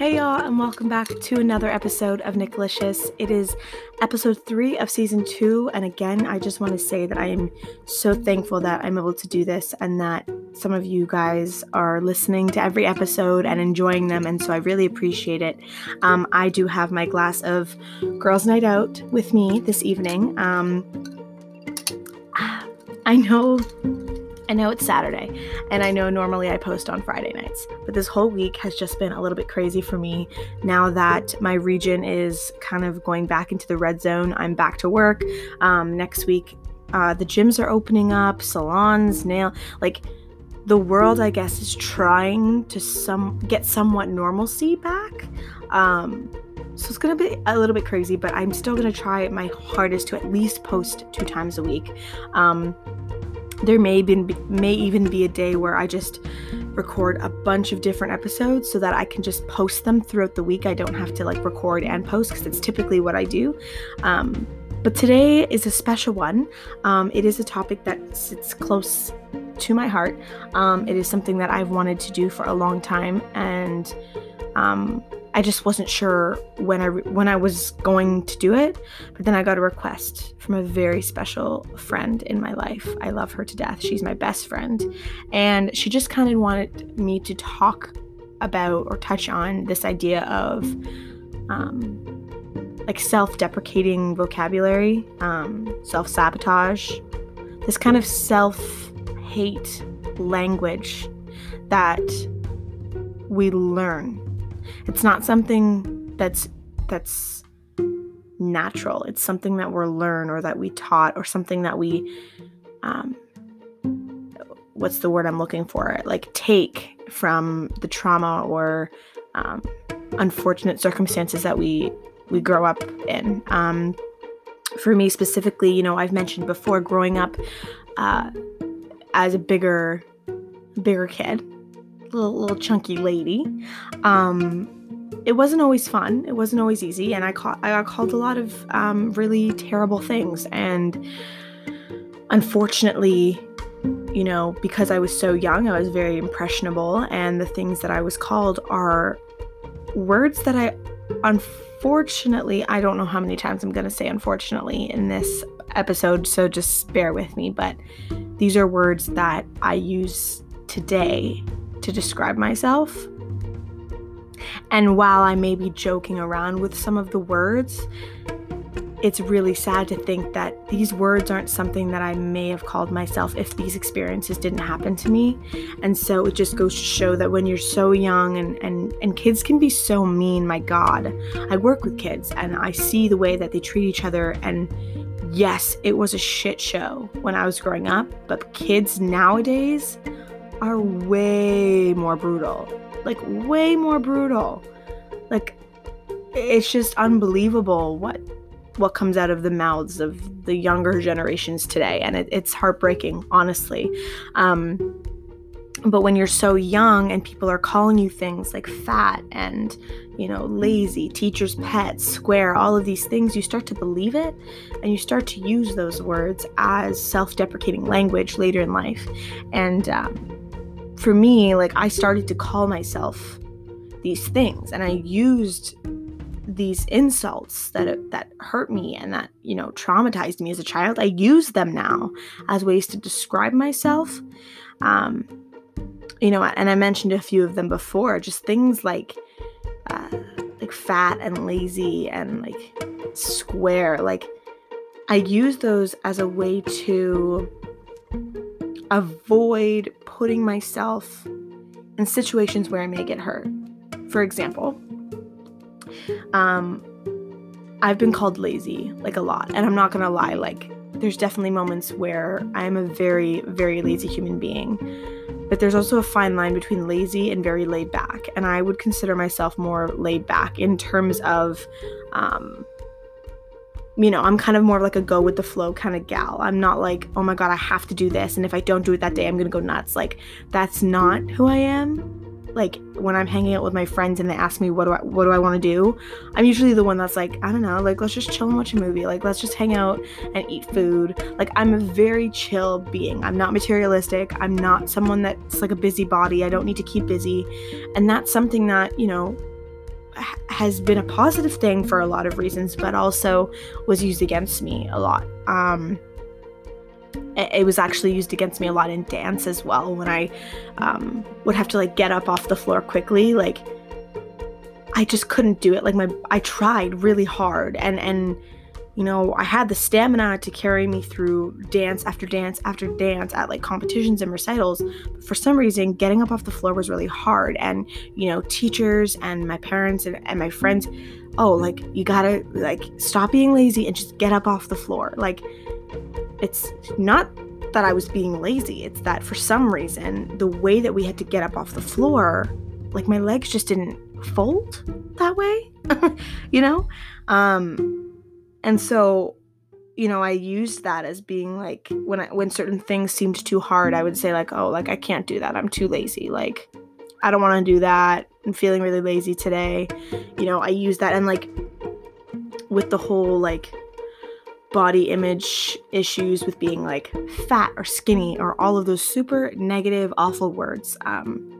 Hey y'all, and welcome back to another episode of Nickalicious. It is episode three of season two, and again, I just want to say that I am so thankful that I'm able to do this and that some of you guys are listening to every episode and enjoying them, and so I really appreciate it. Um, I do have my glass of Girls' Night Out with me this evening. Um, I know I know it's Saturday, and I know normally I post on Friday nights, but this whole week has just been a little bit crazy for me now that my region is kind of going back into the red zone. I'm back to work. Um, next week, uh, the gyms are opening up, salons, nail, like the world, I guess, is trying to some get somewhat normalcy back. Um, so it's gonna be a little bit crazy, but I'm still gonna try my hardest to at least post two times a week. Um, there may even be, may even be a day where I just record a bunch of different episodes so that I can just post them throughout the week. I don't have to like record and post because it's typically what I do. Um, but today is a special one. Um, it is a topic that sits close to my heart. Um, it is something that I've wanted to do for a long time, and um, I just wasn't sure when I when I was going to do it, but then I got a request from a very special friend in my life. I love her to death. She's my best friend, and she just kind of wanted me to talk about or touch on this idea of um, like self-deprecating vocabulary, um, self-sabotage, this kind of self-hate language that we learn it's not something that's that's natural. It's something that we're learned or that we taught or something that we um what's the word I'm looking for? Like take from the trauma or um, unfortunate circumstances that we we grow up in. Um, for me specifically, you know, I've mentioned before growing up uh, as a bigger bigger kid little, little chunky lady. Um, it wasn't always fun. It wasn't always easy, and I caught I got called a lot of um, really terrible things. And unfortunately, you know, because I was so young, I was very impressionable, and the things that I was called are words that I unfortunately I don't know how many times I'm going to say unfortunately in this episode, so just bear with me. But these are words that I use today to describe myself. And while I may be joking around with some of the words, it's really sad to think that these words aren't something that I may have called myself if these experiences didn't happen to me. And so it just goes to show that when you're so young and, and, and kids can be so mean, my God. I work with kids and I see the way that they treat each other. And yes, it was a shit show when I was growing up, but kids nowadays, are way more brutal. Like, way more brutal. Like, it's just unbelievable what what comes out of the mouths of the younger generations today and it, it's heartbreaking honestly um, but when you're so young and people are calling you things like fat and you know lazy teacher's pet square all of these things you start to believe it and you start to use those words as self-deprecating language later in life and um, for me, like I started to call myself these things and I used these insults that that hurt me and that you know traumatized me as a child. I use them now as ways to describe myself um you know and i mentioned a few of them before just things like uh, like fat and lazy and like square like i use those as a way to avoid putting myself in situations where I may get hurt. For example, um, I've been called lazy like a lot, and I'm not gonna lie, like, there's definitely moments where I'm a very, very lazy human being. But there's also a fine line between lazy and very laid back. And I would consider myself more laid back in terms of um, you know, I'm kind of more like a go with the flow kind of gal. I'm not like, oh my God, I have to do this. And if I don't do it that day, I'm going to go nuts. Like, that's not who I am. Like when I'm hanging out with my friends and they ask me what do I what do I want to do, I'm usually the one that's like, I don't know, like let's just chill and watch a movie. Like let's just hang out and eat food. Like I'm a very chill being. I'm not materialistic. I'm not someone that's like a busybody. I don't need to keep busy. And that's something that, you know, has been a positive thing for a lot of reasons, but also was used against me a lot. Um, it was actually used against me a lot in dance as well when I um, would have to like get up off the floor quickly. Like I just couldn't do it. Like my I tried really hard and and you know, I had the stamina to carry me through dance after dance after dance at like competitions and recitals. But for some reason, getting up off the floor was really hard. And, you know, teachers and my parents and, and my friends, oh, like, you gotta, like, stop being lazy and just get up off the floor. Like, it's not that I was being lazy, it's that for some reason, the way that we had to get up off the floor, like, my legs just didn't fold that way, you know? Um, and so, you know, I used that as being like when I when certain things seemed too hard, I would say like, "Oh, like I can't do that. I'm too lazy." Like I don't want to do that. I'm feeling really lazy today. You know, I use that and like with the whole like body image issues with being like fat or skinny or all of those super negative awful words um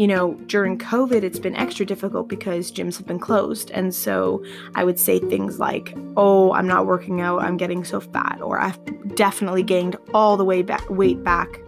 you know, during COVID, it's been extra difficult because gyms have been closed. And so I would say things like, oh, I'm not working out, I'm getting so fat, or I've definitely gained all the way back, weight back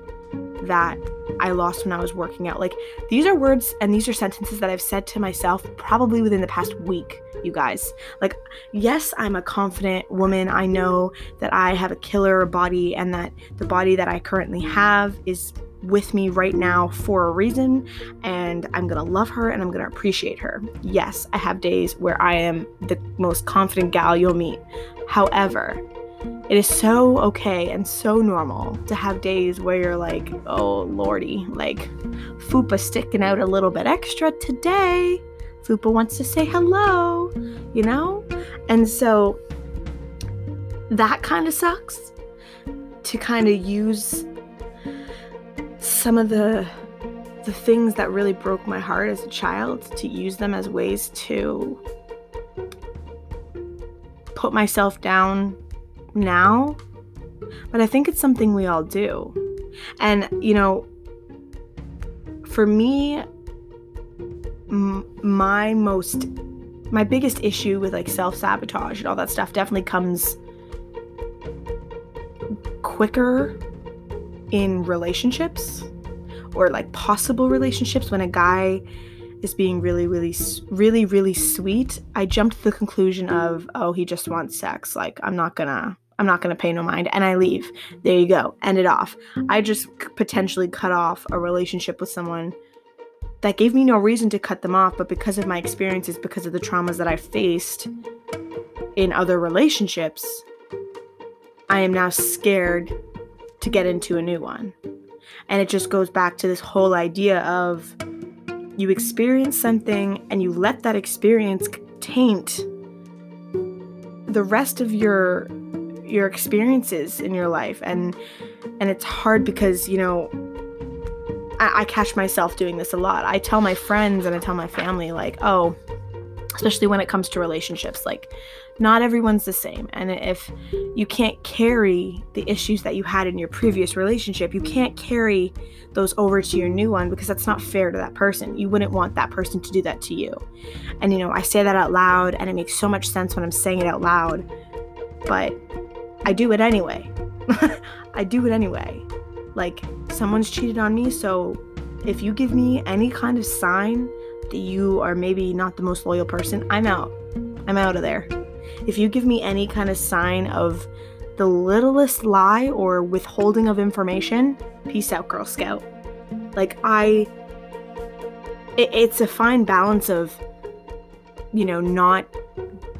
that I lost when I was working out. Like, these are words and these are sentences that I've said to myself probably within the past week, you guys. Like, yes, I'm a confident woman. I know that I have a killer body and that the body that I currently have is with me right now for a reason, and I'm gonna love her and I'm gonna appreciate her. Yes, I have days where I am the most confident gal you'll meet. However, it is so okay and so normal to have days where you're like, oh lordy, like Fupa sticking out a little bit extra today. Fupa wants to say hello, you know? And so that kind of sucks to kind of use some of the the things that really broke my heart as a child to use them as ways to put myself down now but i think it's something we all do. And you know for me m- my most my biggest issue with like self-sabotage and all that stuff definitely comes quicker in relationships or like possible relationships when a guy is being really really really really sweet. I jumped to the conclusion of oh he just wants sex. Like i'm not gonna i'm not gonna pay no mind and i leave. There you go. End it off. I just potentially cut off a relationship with someone that gave me no reason to cut them off but because of my experiences because of the traumas that i faced in other relationships i am now scared to get into a new one. And it just goes back to this whole idea of you experience something and you let that experience taint the rest of your your experiences in your life and and it's hard because you know I, I catch myself doing this a lot i tell my friends and i tell my family like oh especially when it comes to relationships like not everyone's the same. And if you can't carry the issues that you had in your previous relationship, you can't carry those over to your new one because that's not fair to that person. You wouldn't want that person to do that to you. And you know, I say that out loud and it makes so much sense when I'm saying it out loud, but I do it anyway. I do it anyway. Like, someone's cheated on me, so if you give me any kind of sign that you are maybe not the most loyal person, I'm out. I'm out of there. If you give me any kind of sign of the littlest lie or withholding of information, peace out, Girl Scout. Like, I. It, it's a fine balance of, you know, not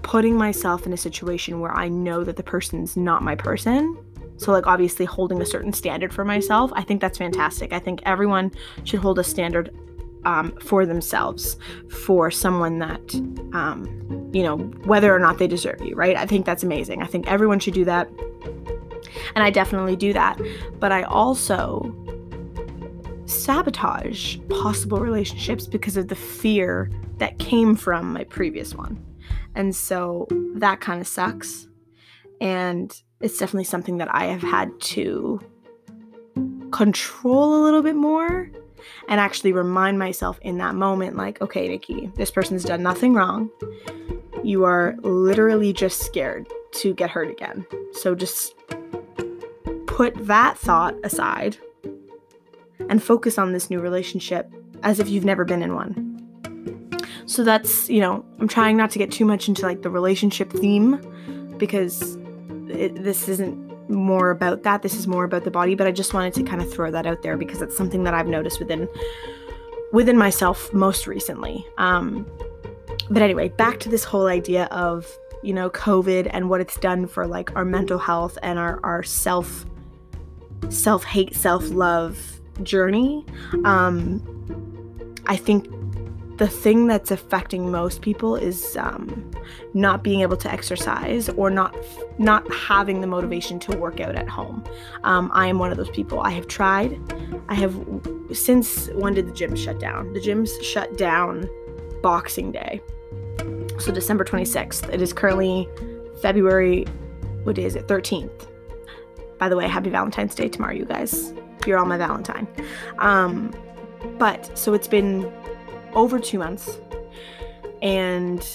putting myself in a situation where I know that the person's not my person. So, like, obviously, holding a certain standard for myself, I think that's fantastic. I think everyone should hold a standard um, for themselves for someone that, um, you know, whether or not they deserve you, right? I think that's amazing. I think everyone should do that. And I definitely do that. But I also sabotage possible relationships because of the fear that came from my previous one. And so that kind of sucks. And it's definitely something that I have had to control a little bit more and actually remind myself in that moment, like, okay, Nikki, this person's done nothing wrong. You are literally just scared to get hurt again. So just put that thought aside and focus on this new relationship as if you've never been in one. So that's, you know, I'm trying not to get too much into like the relationship theme because it, this isn't more about that. This is more about the body, but I just wanted to kind of throw that out there because it's something that I've noticed within within myself most recently. Um, but anyway, back to this whole idea of you know COVID and what it's done for like our mental health and our our self self hate self love journey. Um, I think the thing that's affecting most people is um, not being able to exercise or not not having the motivation to work out at home. Um, I am one of those people. I have tried. I have since when did the gym shut down? The gyms shut down Boxing Day, so December 26th. It is currently February. What day is it? 13th. By the way, happy Valentine's Day tomorrow, you guys. You're all my Valentine. Um, but so it's been over two months. And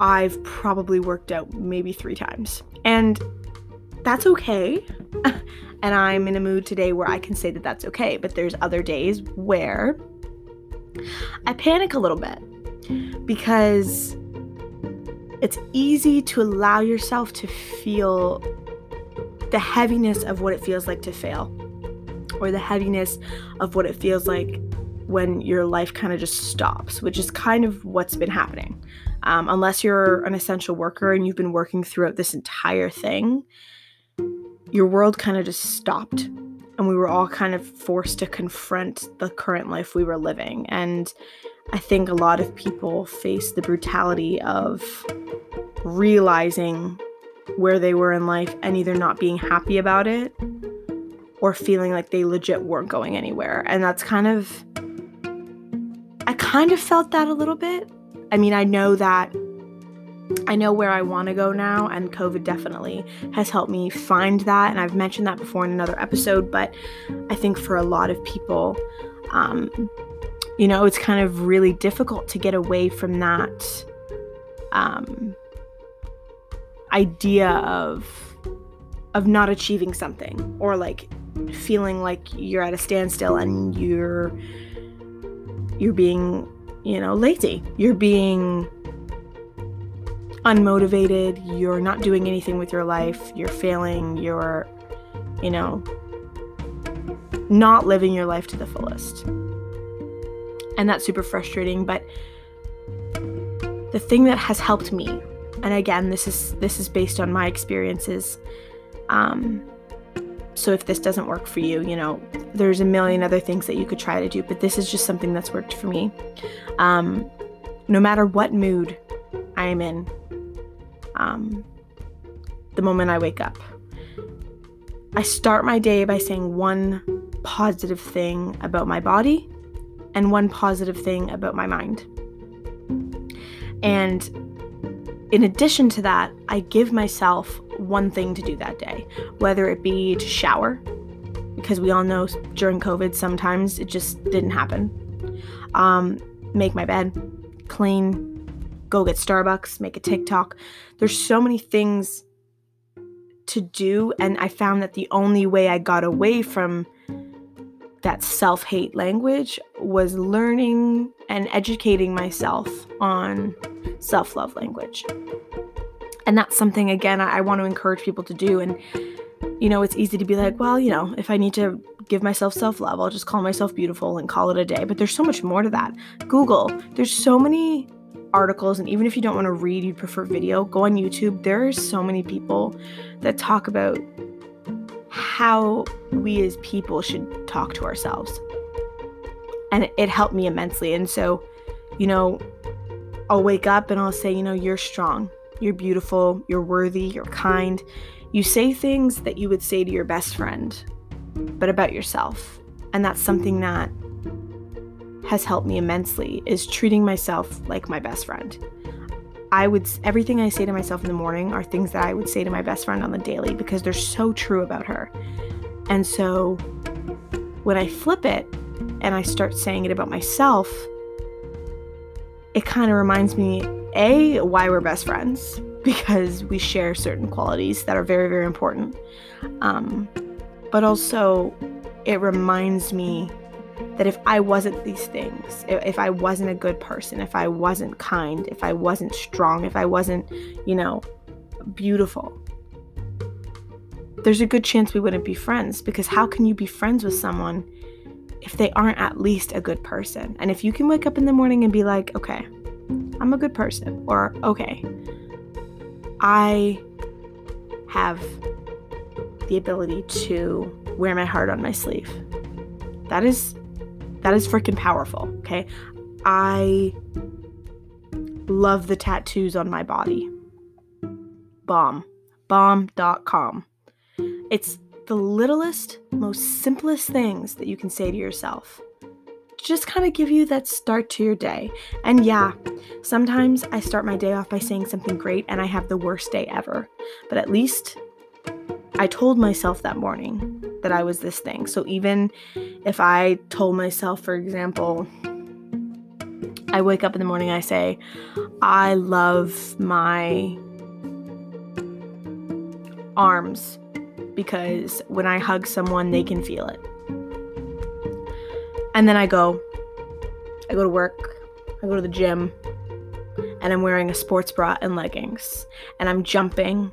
I've probably worked out maybe three times. And that's okay. and I'm in a mood today where I can say that that's okay. But there's other days where I panic a little bit because it's easy to allow yourself to feel the heaviness of what it feels like to fail or the heaviness of what it feels like when your life kind of just stops, which is kind of what's been happening. Um, unless you're an essential worker and you've been working throughout this entire thing, your world kind of just stopped. And we were all kind of forced to confront the current life we were living. And I think a lot of people face the brutality of realizing where they were in life and either not being happy about it or feeling like they legit weren't going anywhere. And that's kind of I kind of felt that a little bit. I mean, I know that I know where I want to go now, and COVID definitely has helped me find that. And I've mentioned that before in another episode, but I think for a lot of people, um, you know, it's kind of really difficult to get away from that um, idea of of not achieving something or like feeling like you're at a standstill and you're you're being, you know, lazy. You're being unmotivated. You're not doing anything with your life. You're failing. You're, you know, not living your life to the fullest. And that's super frustrating, but the thing that has helped me, and again, this is this is based on my experiences, um, so if this doesn't work for you, you know, there's a million other things that you could try to do, but this is just something that's worked for me. Um, no matter what mood I am in, um, the moment I wake up, I start my day by saying one positive thing about my body and one positive thing about my mind. And in addition to that, I give myself one thing to do that day, whether it be to shower, because we all know during COVID sometimes it just didn't happen. Um, make my bed, clean, go get Starbucks, make a TikTok. There's so many things to do, and I found that the only way I got away from that self hate language was learning and educating myself on self love language. And that's something, again, I, I want to encourage people to do. And, you know, it's easy to be like, well, you know, if I need to give myself self love, I'll just call myself beautiful and call it a day. But there's so much more to that. Google, there's so many articles and even if you don't want to read you prefer video go on youtube there are so many people that talk about how we as people should talk to ourselves and it helped me immensely and so you know i'll wake up and i'll say you know you're strong you're beautiful, you're worthy, you're kind. You say things that you would say to your best friend, but about yourself. And that's something that has helped me immensely is treating myself like my best friend. I would everything I say to myself in the morning are things that I would say to my best friend on the daily because they're so true about her. And so when I flip it and I start saying it about myself, it kind of reminds me A, why we're best friends, because we share certain qualities that are very, very important. Um, but also, it reminds me that if I wasn't these things, if I wasn't a good person, if I wasn't kind, if I wasn't strong, if I wasn't, you know, beautiful, there's a good chance we wouldn't be friends because how can you be friends with someone if they aren't at least a good person? And if you can wake up in the morning and be like, okay, I'm a good person, or okay, I have the ability to wear my heart on my sleeve. That is that is freaking powerful, okay? I love the tattoos on my body. Bomb. Bomb.com. It's the littlest, most simplest things that you can say to yourself. Just kind of give you that start to your day. And yeah, sometimes I start my day off by saying something great and I have the worst day ever. But at least I told myself that morning that I was this thing. So even if I told myself, for example, I wake up in the morning, I say, I love my arms because when I hug someone, they can feel it. And then I go, I go to work, I go to the gym, and I'm wearing a sports bra and leggings, and I'm jumping.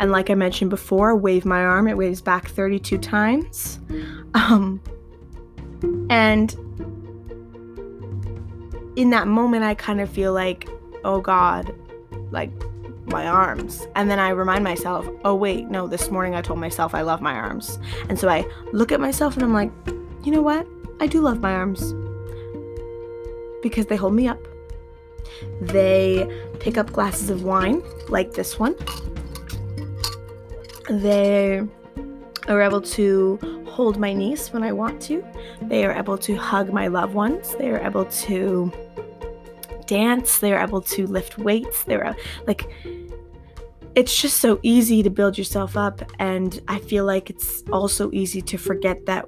And like I mentioned before, wave my arm, it waves back 32 times. Um, and in that moment, I kind of feel like, oh God, like my arms. And then I remind myself, oh, wait, no, this morning I told myself I love my arms. And so I look at myself and I'm like, you know what? I do love my arms because they hold me up. They pick up glasses of wine like this one. They are able to hold my niece when I want to. They are able to hug my loved ones. They are able to dance, they're able to lift weights, they're like it's just so easy to build yourself up and I feel like it's also easy to forget that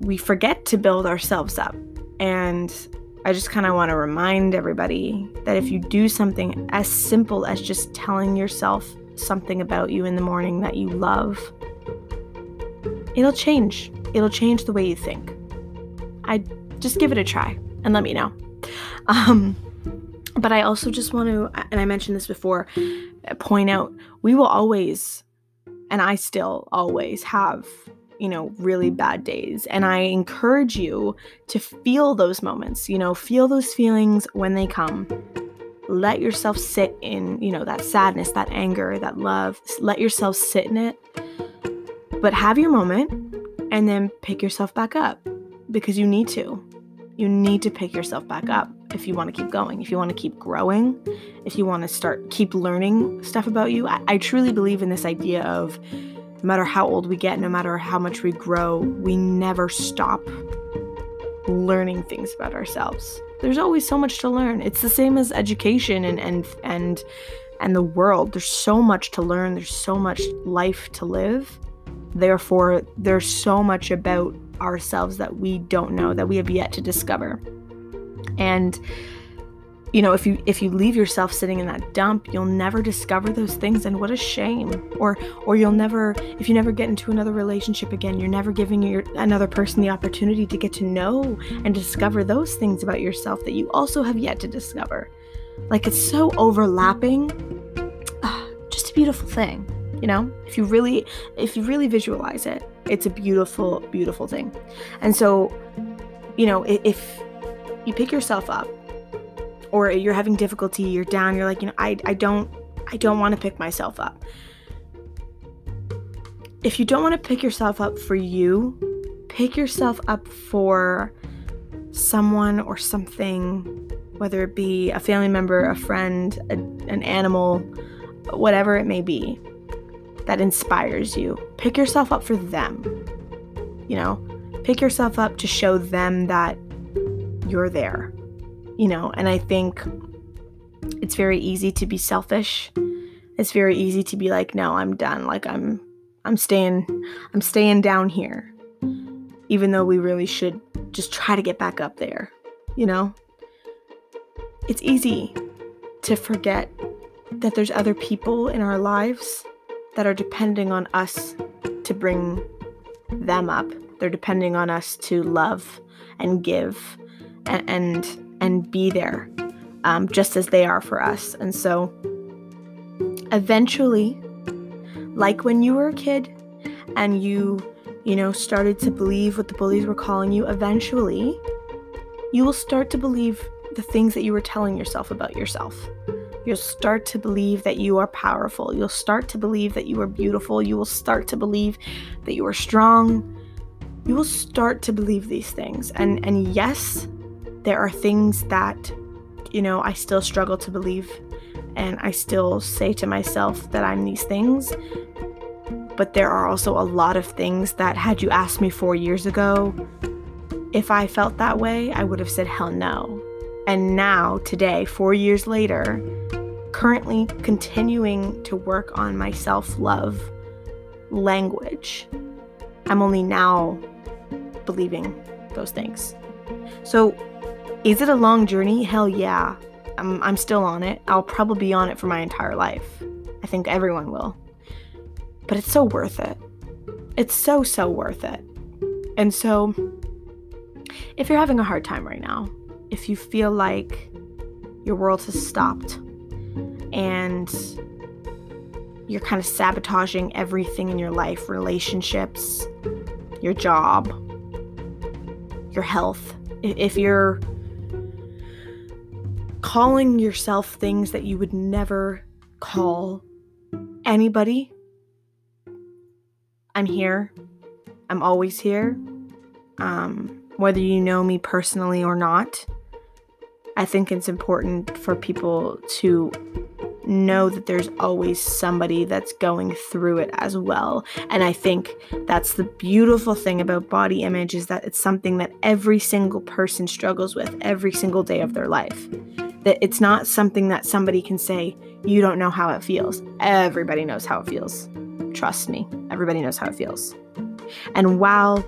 we forget to build ourselves up. And I just kind of want to remind everybody that if you do something as simple as just telling yourself something about you in the morning that you love, it'll change. It'll change the way you think. I just give it a try and let me know. Um, but I also just want to, and I mentioned this before, point out we will always, and I still always have, you know, really bad days. And I encourage you to feel those moments, you know, feel those feelings when they come. Let yourself sit in, you know, that sadness, that anger, that love. Let yourself sit in it. But have your moment and then pick yourself back up because you need to. You need to pick yourself back up if you want to keep going, if you want to keep growing, if you want to start keep learning stuff about you. I, I truly believe in this idea of no matter how old we get, no matter how much we grow, we never stop learning things about ourselves. There's always so much to learn. It's the same as education and and and and the world. There's so much to learn. There's so much life to live. Therefore, there's so much about ourselves that we don't know that we have yet to discover and you know if you if you leave yourself sitting in that dump you'll never discover those things and what a shame. Or or you'll never if you never get into another relationship again you're never giving your another person the opportunity to get to know and discover those things about yourself that you also have yet to discover. Like it's so overlapping. Uh, just a beautiful thing you know? If you really if you really visualize it it's a beautiful beautiful thing. And so you know if you pick yourself up or you're having difficulty, you're down, you're like, you know, I, I don't I don't want to pick myself up. If you don't want to pick yourself up for you, pick yourself up for someone or something, whether it be a family member, a friend, a, an animal, whatever it may be, that inspires you. Pick yourself up for them. You know, pick yourself up to show them that you're there, you know, and I think it's very easy to be selfish. It's very easy to be like, no, I'm done. Like I'm I'm staying I'm staying down here. even though we really should just try to get back up there, you know? It's easy to forget that there's other people in our lives that are depending on us to bring them up. They're depending on us to love and give and and, and be there um, just as they are for us. And so eventually, like when you were a kid and you, you know, started to believe what the bullies were calling you, eventually you will start to believe the things that you were telling yourself about yourself. You'll start to believe that you are powerful. You'll start to believe that you are beautiful. You will start to believe that you are strong. You will start to believe these things. And and yes, there are things that you know, I still struggle to believe and I still say to myself that I'm these things. But there are also a lot of things that, had you asked me four years ago, if I felt that way, I would have said hell no. And now, today, four years later, currently continuing to work on my self love language, I'm only now believing those things. So, is it a long journey? Hell yeah. I'm, I'm still on it. I'll probably be on it for my entire life. I think everyone will. But it's so worth it. It's so, so worth it. And so, if you're having a hard time right now, if you feel like your world has stopped and you're kind of sabotaging everything in your life relationships, your job, your health, if you're calling yourself things that you would never call anybody. I'm here. I'm always here. Um, whether you know me personally or not, I think it's important for people to know that there's always somebody that's going through it as well. And I think that's the beautiful thing about body image is that it's something that every single person struggles with every single day of their life. That it's not something that somebody can say, you don't know how it feels. Everybody knows how it feels. Trust me, everybody knows how it feels. And while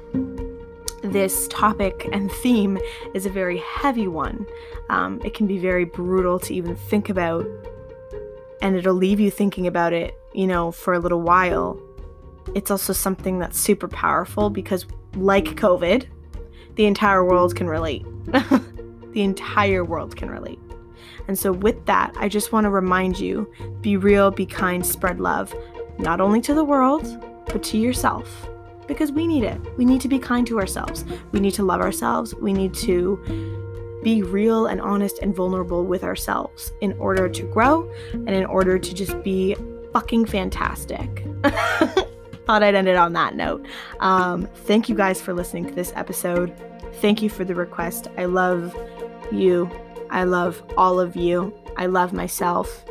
this topic and theme is a very heavy one, um, it can be very brutal to even think about, and it'll leave you thinking about it, you know, for a little while. It's also something that's super powerful because, like COVID, the entire world can relate. the entire world can relate. And so, with that, I just want to remind you be real, be kind, spread love, not only to the world, but to yourself. Because we need it. We need to be kind to ourselves. We need to love ourselves. We need to be real and honest and vulnerable with ourselves in order to grow and in order to just be fucking fantastic. Thought I'd end it on that note. Um, thank you guys for listening to this episode. Thank you for the request. I love you I love all of you. I love myself.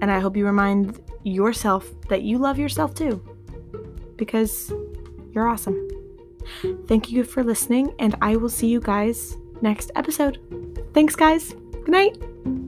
And I hope you remind yourself that you love yourself too. Because you're awesome. Thank you for listening, and I will see you guys next episode. Thanks, guys. Good night.